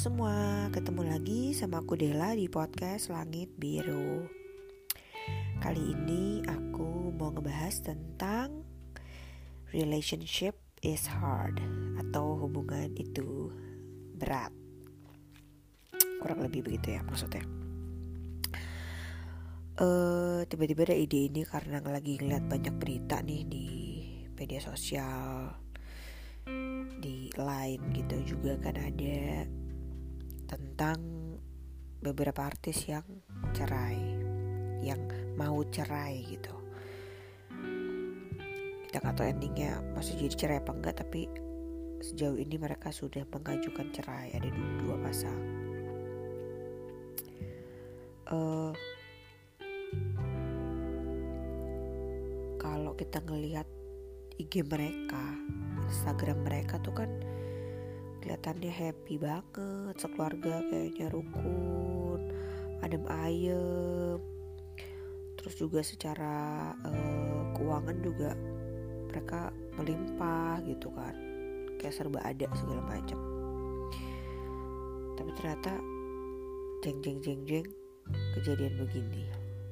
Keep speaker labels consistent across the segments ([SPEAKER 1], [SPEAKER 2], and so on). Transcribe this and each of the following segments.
[SPEAKER 1] semua, ketemu lagi sama aku Dela di podcast Langit Biru. Kali ini aku mau ngebahas tentang relationship is hard atau hubungan itu berat. Kurang lebih begitu ya maksudnya. Uh, tiba-tiba ada ide ini karena lagi ngeliat banyak berita nih di media sosial di line gitu juga kan ada tentang beberapa artis yang cerai, yang mau cerai gitu. Kita nggak tahu endingnya masih jadi cerai apa enggak, tapi sejauh ini mereka sudah mengajukan cerai. Ada dua, dua pasang. Uh, kalau kita ngelihat IG mereka, Instagram mereka tuh kan kelihatannya happy banget sekeluarga kayaknya rukun adem ayem. Terus juga secara uh, keuangan juga mereka melimpah gitu kan. Kayak serba ada segala macam. Tapi ternyata jeng jeng jeng jeng kejadian begini.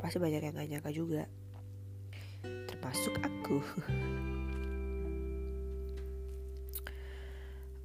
[SPEAKER 1] Pasti banyak yang gak nyangka juga. Termasuk aku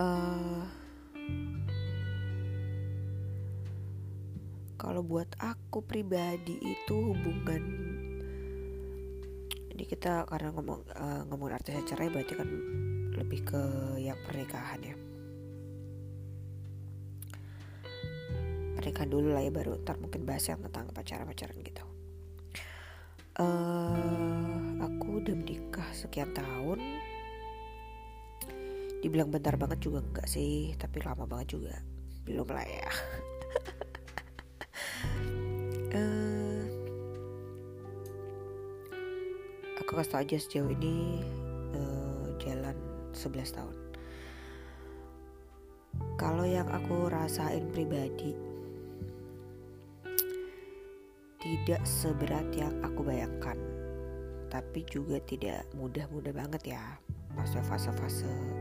[SPEAKER 1] uh, kalau buat aku pribadi itu hubungan ini kita karena ngomong uh, ngomong artisnya cerai berarti kan lebih ke yang pernikahan ya. Pernikahan dulu lah ya baru ntar mungkin bahas yang tentang pacaran pacaran gitu. Uh, aku udah menikah sekian tahun dibilang bentar banget juga enggak sih tapi lama banget juga. Belum lah ya. Uh, aku kasih aja sejauh ini uh, jalan 11 tahun. Kalau yang aku rasain pribadi tidak seberat yang aku bayangkan. Tapi juga tidak mudah-mudah banget ya masa fase-fase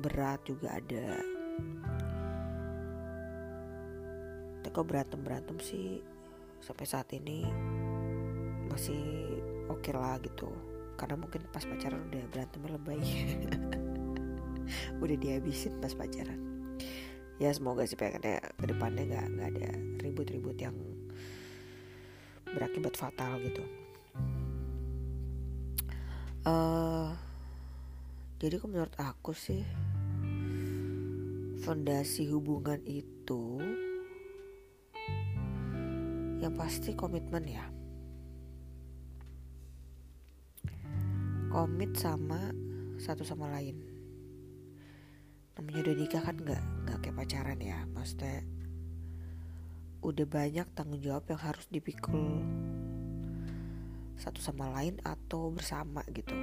[SPEAKER 1] berat juga ada. Tapi kok berantem berantem sih sampai saat ini masih oke okay lah gitu. Karena mungkin pas pacaran udah berantemnya lebay. Udah dihabisin pas pacaran. Ya semoga sih pengennya ke depannya nggak nggak ada ribut-ribut yang berakibat fatal gitu. Uh, jadi menurut aku sih fondasi hubungan itu yang pasti komitmen ya. Komit sama satu sama lain. Namanya udah nikah kan nggak nggak kayak pacaran ya. Maksudnya udah banyak tanggung jawab yang harus dipikul satu sama lain atau bersama gitu.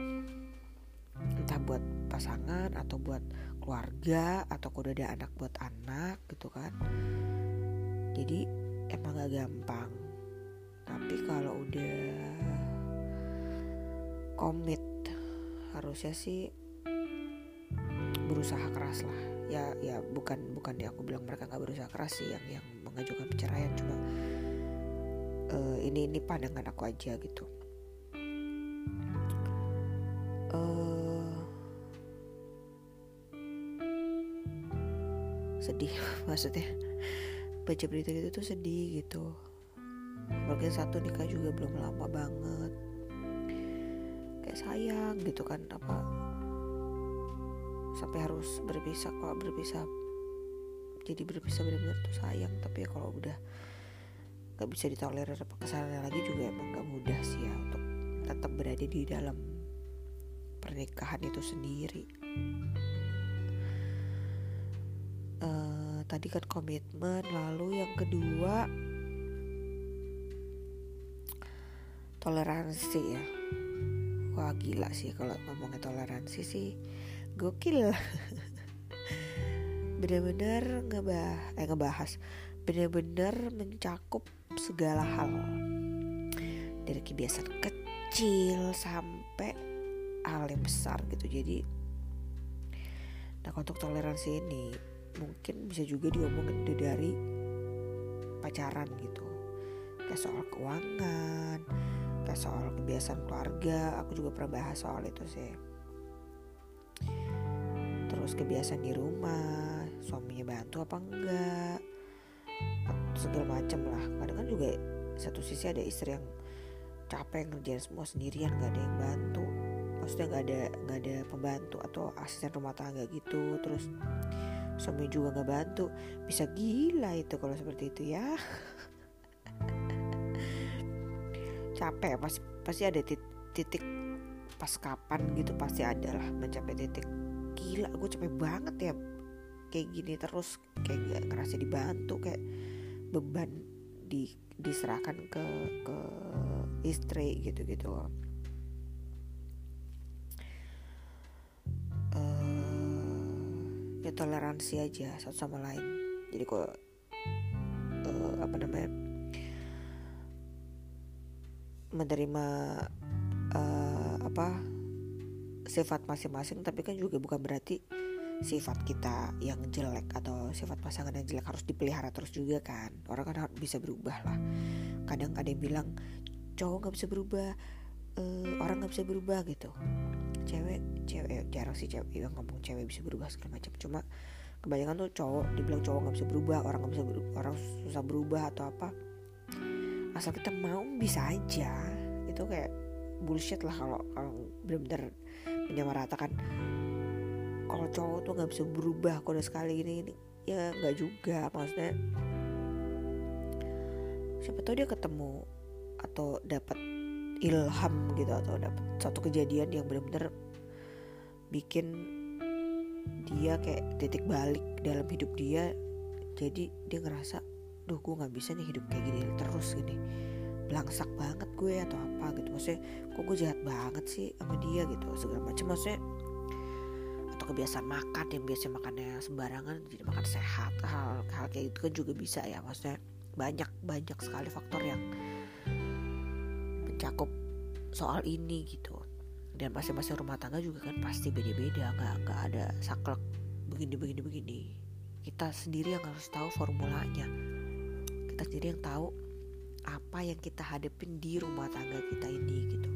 [SPEAKER 1] Entah buat pasangan atau buat keluarga atau udah ada anak buat anak gitu kan. Jadi emang gak gampang. Tapi kalau udah komit harusnya sih berusaha keras lah. Ya ya bukan bukan di aku bilang mereka nggak berusaha keras sih yang yang mengajukan perceraian cuma uh, ini ini pandangan aku aja gitu sedih maksudnya. Baca berita itu tuh sedih gitu. Mungkin satu nikah juga belum lama banget. Kayak sayang gitu kan apa sampai harus berpisah kalau berpisah jadi berpisah benar-benar tuh sayang. Tapi ya kalau udah nggak bisa ditolerir kesalahan lagi juga emang nggak mudah sih ya untuk tetap berada di dalam pernikahan itu sendiri tadi kan komitmen lalu yang kedua toleransi ya. Wah gila sih kalau ngomongin toleransi sih. Gokil. Bener-bener ngebah eh ngebahas. Bener-bener mencakup segala hal. Dari kebiasaan kecil sampai hal yang besar gitu. Jadi nah untuk toleransi ini mungkin bisa juga diomongin dari pacaran gitu. Kayak soal keuangan kayak soal kebiasaan keluarga aku juga pernah bahas soal itu sih. Terus kebiasaan di rumah suaminya bantu apa enggak segala macam lah. Kadang kan juga satu sisi ada istri yang capek ngerjain semua sendirian gak ada yang bantu. Maksudnya nggak ada nggak ada pembantu atau asisten rumah tangga gitu. Terus suami juga nggak bantu. Bisa gila itu kalau seperti itu ya. Capek pasti pasti ada titik pas kapan gitu pasti ada lah mencapai titik. Gila gue capek banget ya. Kayak gini terus kayak gak ngerasa dibantu kayak beban di diserahkan ke ke istri gitu gitu ya toleransi aja satu sama lain. Jadi kok uh, apa namanya menerima uh, apa sifat masing-masing tapi kan juga bukan berarti sifat kita yang jelek atau sifat pasangan yang jelek harus dipelihara terus juga kan. Orang kan bisa berubah lah. Kadang ada yang bilang cowok nggak bisa berubah uh, orang nggak bisa berubah gitu cewek cewek jarang sih cewek yang ngomong cewek bisa berubah segala macam. Cuma kebanyakan tuh cowok dibilang cowok nggak bisa berubah orang nggak bisa berubah orang susah berubah atau apa. Asal kita mau bisa aja. Itu kayak bullshit lah kalau kalau benar-benar menyamaratakan kalau cowok tuh nggak bisa berubah udah sekali ini, ini ya nggak juga. Maksudnya siapa tahu dia ketemu atau dapat ilham gitu atau dapat satu kejadian yang benar-benar bikin dia kayak titik balik dalam hidup dia jadi dia ngerasa duh gue nggak bisa nih hidup kayak gini terus gini. Belangsak banget gue atau apa gitu. Maksudnya kok gue jahat banget sih sama dia? gitu segala macam maksudnya atau kebiasaan makan yang biasa makannya sembarangan jadi makan sehat hal hal kayak itu kan juga bisa ya. Maksudnya banyak banyak sekali faktor yang mencakup soal ini gitu. Dan masing-masing rumah tangga juga kan pasti beda-beda nggak nggak ada saklek begini begini begini. Kita sendiri yang harus tahu formulanya. Kita sendiri yang tahu apa yang kita hadapin di rumah tangga kita ini gitu.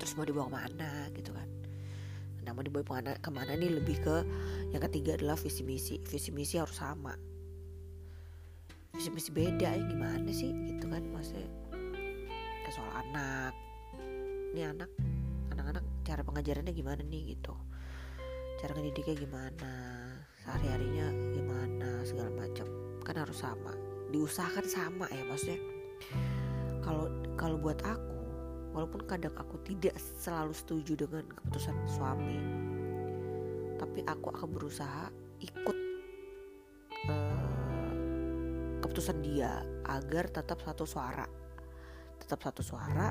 [SPEAKER 1] Terus mau dibawa ke mana gitu kan. Nah mau dibawa ke mana ke mana nih lebih ke yang ketiga adalah visi misi. Visi misi harus sama. Visi misi beda ya gimana sih gitu kan maksudnya soal anak. Ini anak anak-anak cara pengajarannya gimana nih gitu. Cara ngedidiknya gimana sehari harinya gimana segala macam. Kan harus sama. Diusahakan sama ya maksudnya. Kalau kalau buat aku walaupun kadang aku tidak selalu setuju dengan keputusan suami tapi aku akan berusaha ikut uh, keputusan dia agar tetap satu suara tetap satu suara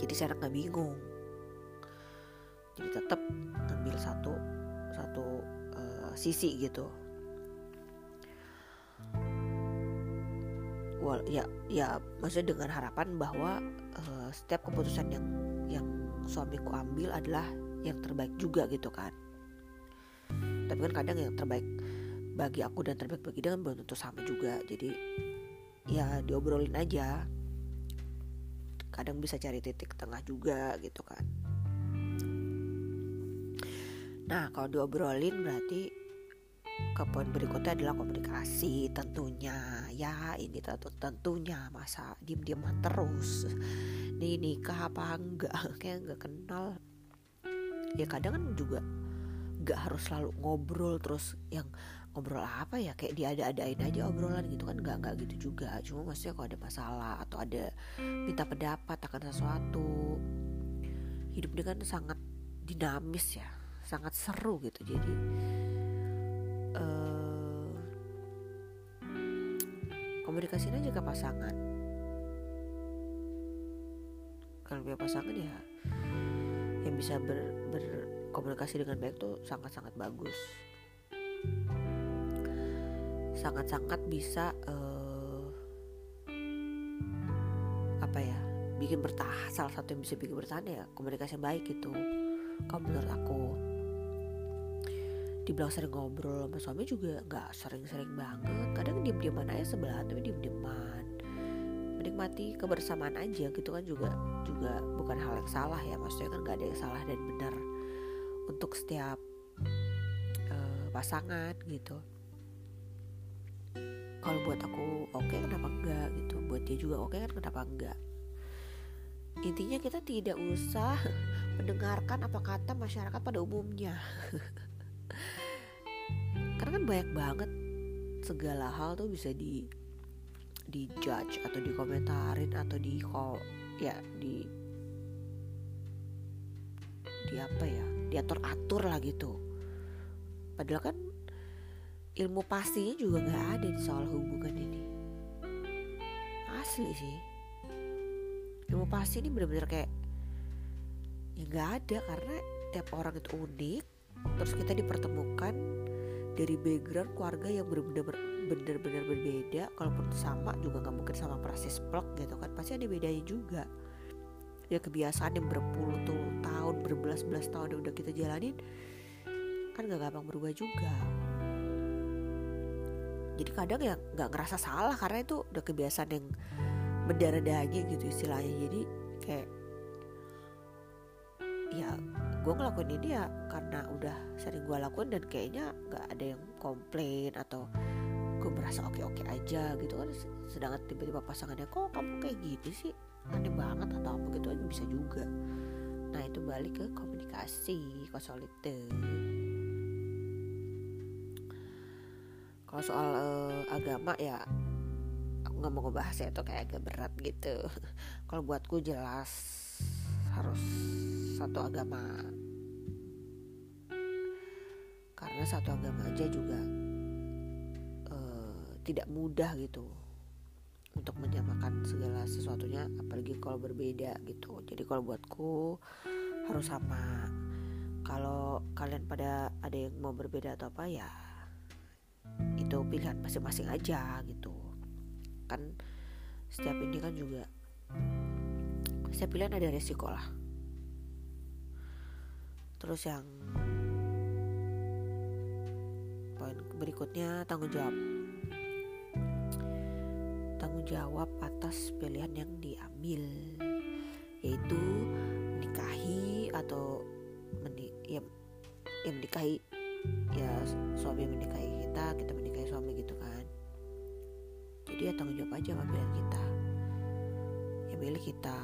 [SPEAKER 1] jadi saya nggak bingung. Jadi tetap ngambil satu satu uh, sisi gitu. Wal, ya ya maksudnya dengan harapan bahwa uh, setiap keputusan yang yang suamiku ambil adalah yang terbaik juga gitu kan. Tapi kan kadang yang terbaik bagi aku dan terbaik bagi dia kan belum tentu sama juga. Jadi ya diobrolin aja. Kadang bisa cari titik tengah juga gitu kan. Nah kalau diobrolin berarti ke poin berikutnya adalah komunikasi tentunya. Ya ini tentu tentunya masa diem dieman terus. Nih nikah apa enggak? Kayak enggak kenal. Ya kadang kan juga nggak harus selalu ngobrol terus yang ngobrol apa ya kayak diada-adain aja obrolan gitu kan. Nggak nggak gitu juga. Cuma maksudnya kalau ada masalah atau ada minta pendapat akan sesuatu hidup ini kan sangat dinamis ya sangat seru gitu. Jadi uh, komunikasinya juga pasangan. Kalau punya pasangan ya yang bisa ber, berkomunikasi dengan baik tuh sangat-sangat bagus. Sangat-sangat bisa uh, apa ya bikin bertahan salah satu yang bisa bikin bertahan ya komunikasi yang baik itu kalau menurut aku dibilang sering ngobrol sama suami juga nggak sering-sering banget. Kadang diem-dieman aja sebelah tapi diem-dieman. Menikmati kebersamaan aja gitu kan juga juga bukan hal yang salah ya. Maksudnya kan nggak ada yang salah dan benar untuk setiap uh, pasangan gitu. Kalau buat aku oke okay, kenapa enggak gitu. Buat dia juga oke okay, kan kenapa enggak? Intinya kita tidak usah mendengarkan apa kata masyarakat pada umumnya. Karena kan banyak banget segala hal tuh bisa di di judge atau dikomentarin atau di call ya di di apa ya diatur atur lah gitu. Padahal kan ilmu pastinya juga nggak ada di soal hubungan ini. Asli sih. Ilmu pasti ini bener-bener kayak ya nggak ada karena tiap orang itu unik terus kita dipertemukan dari background keluarga yang bener-bener berbeda kalaupun sama juga nggak mungkin sama persis plek gitu kan pasti ada bedanya juga. Ya kebiasaan yang berpuluh tahun berbelas-belas tahun udah kita jalanin kan gak gampang berubah juga. Jadi kadang ya nggak ngerasa salah karena itu udah kebiasaan yang berdarah daging gitu istilahnya. Jadi kayak ya gue ngelakuin ini ya karena udah sering gue lakuin dan kayaknya nggak ada yang komplain atau gue merasa oke oke aja gitu kan. Sedangkan tiba-tiba pasangannya kok kamu kayak gitu sih? Aneh banget atau apa gitu aja. Bisa juga nah itu balik ke komunikasi konsolidasi kalau soal uh, agama ya aku nggak mau ngebahas ya itu kayak agak berat gitu. Kalau buatku jelas harus satu agama. Karena satu agama aja juga uh, tidak mudah gitu untuk menyamakan segala sesuatunya apalagi kalau berbeda gitu. Jadi kalau buatku harus sama. Kalau kalian pada ada yang mau berbeda atau apa ya itu pilihan masing-masing aja gitu. Kan setiap ini kan juga setiap pilihan ada resiko lah. Terus yang poin berikutnya tanggung jawab tanggung jawab atas pilihan yang diambil yaitu menikahi atau meni ya, ya menikahi ya suami menikahi kita kita menikahi suami gitu kan. Jadi ya tanggung jawab aja sama pilihan kita. Ya milih kita.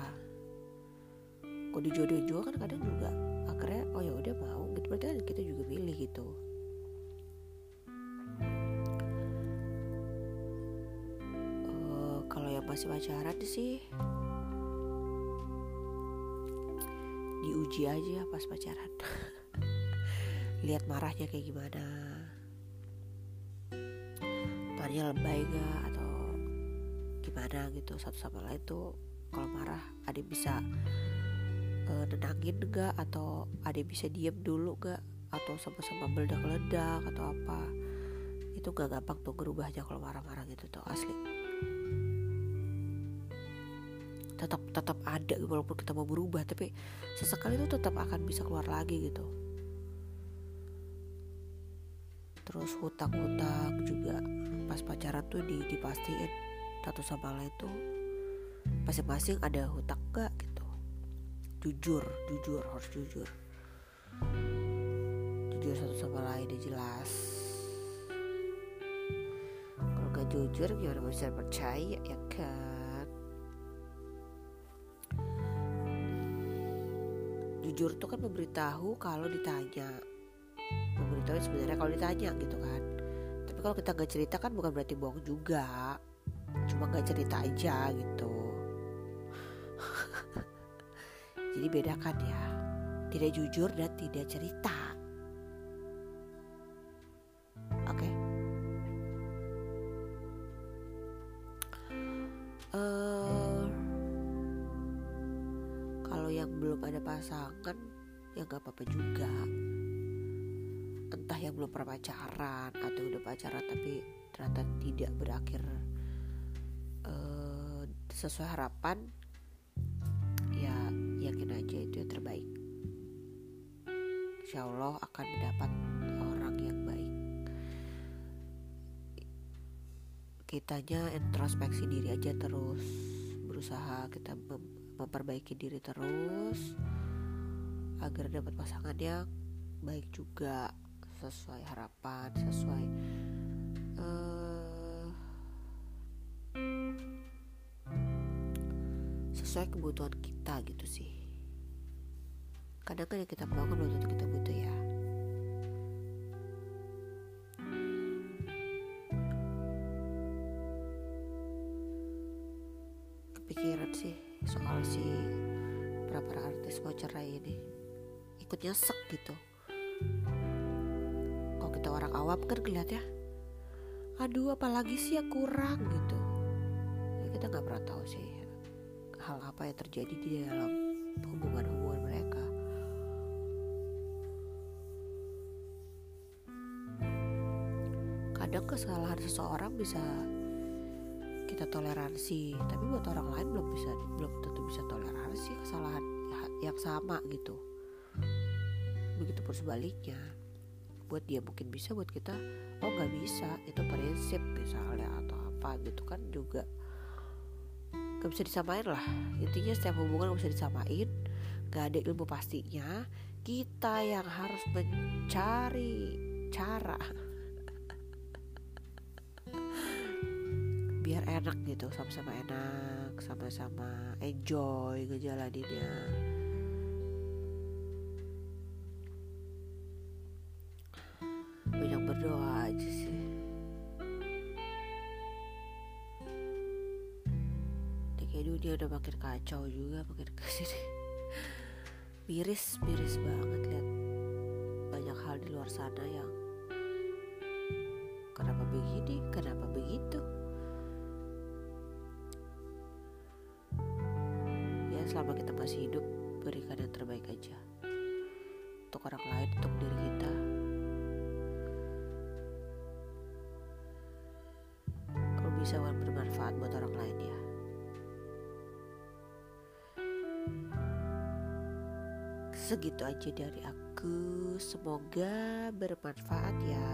[SPEAKER 1] Kok dijodohin juga kan kadang juga akhirnya oh ya udah mau gitu. Berarti kan kita juga milih gitu masih pacaran sih. Diuji aja pas pacaran. Lihat marahnya kayak gimana. Tanya lebay gak atau gimana gitu satu sama lain tuh kalau marah ada bisa uh, nenangin gak atau ada bisa diem dulu gak atau sama-sama meledak-ledak atau apa? Itu gak gampang tuh berubahnya kalau marah-marah gitu tuh asli tetap tetap ada walaupun kita mau berubah tapi sesekali itu tetap akan bisa keluar lagi gitu. Terus hutang-hutang juga pas pacaran tuh di, dipastiin satu sama lain tuh masing-masing ada hutang gak gitu. Jujur jujur harus jujur. Jujur satu sama lain udah jelas. Kalau gak jujur gimana bisa percaya ya kan jujur tuh kan memberitahu kalau ditanya. Memberitahu sebenarnya kalau ditanya gitu kan. Tapi kalau kita nggak cerita kan bukan berarti bohong juga. Cuma nggak cerita aja gitu. Jadi bedakan ya? Tidak jujur dan tidak cerita. Oke. Okay? uh, belum ada pasangan ya gak apa-apa juga. Entah yang belum pernah pacaran atau udah pacaran tapi ternyata tidak berakhir uh, sesuai harapan ya yakin aja itu yang terbaik. Insya Allah akan mendapat orang yang baik. Kitanya introspeksi diri aja terus berusaha kita memperbaiki diri terus agar dapat pasangan yang baik juga sesuai harapan sesuai uh, sesuai kebutuhan kita gitu sih. Kadang kan kita mau kan belum tentu kita butuh ya. Kepikiran sih soal si berapa artis mau cerai ini. Ikut nyesek gitu. Kalau kita orang awam kan ngeliat ya? Aduh apalagi sih yang kurang gitu. Ya, kita nggak pernah tahu sih hal apa yang terjadi di dalam hubungan-hubungan mereka. Kadang kesalahan seseorang bisa kita toleransi. Tapi buat orang lain belum bisa belum tentu bisa toleransi kesalahan yang sama gitu. Begitu pun sebaliknya. Buat dia mungkin bisa buat kita oh nggak bisa. Itu prinsip misalnya atau apa gitu kan juga gak bisa disamain lah. Intinya setiap hubungan gak bisa disamain. Gak ada ilmu pastinya. Kita yang harus mencari cara enak gitu sama-sama enak sama-sama enjoy ngejalaninnya. Banyak berdoa aja sih. Ini kayak dunia udah makin kacau juga makin ke sini miris miris banget lihat. Banyak hal di luar sana yang kenapa begini kenapa begitu selama kita masih hidup berikan yang terbaik aja. Untuk orang lain untuk diri kita. Kalau bisa bermanfaat buat orang lain ya. Segitu aja dari aku. Semoga bermanfaat ya.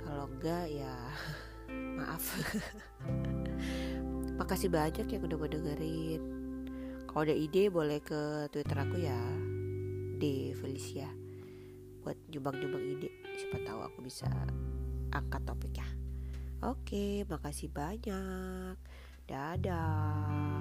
[SPEAKER 1] Kalau enggak ya maaf Makasih banyak yang udah mau dengerin. Kalau ada ide boleh ke Twitter aku ya, di Felicia. Buat nyumbang-nyumbang ide, siapa tahu aku bisa angkat topiknya. Oke, makasih banyak. Dadah.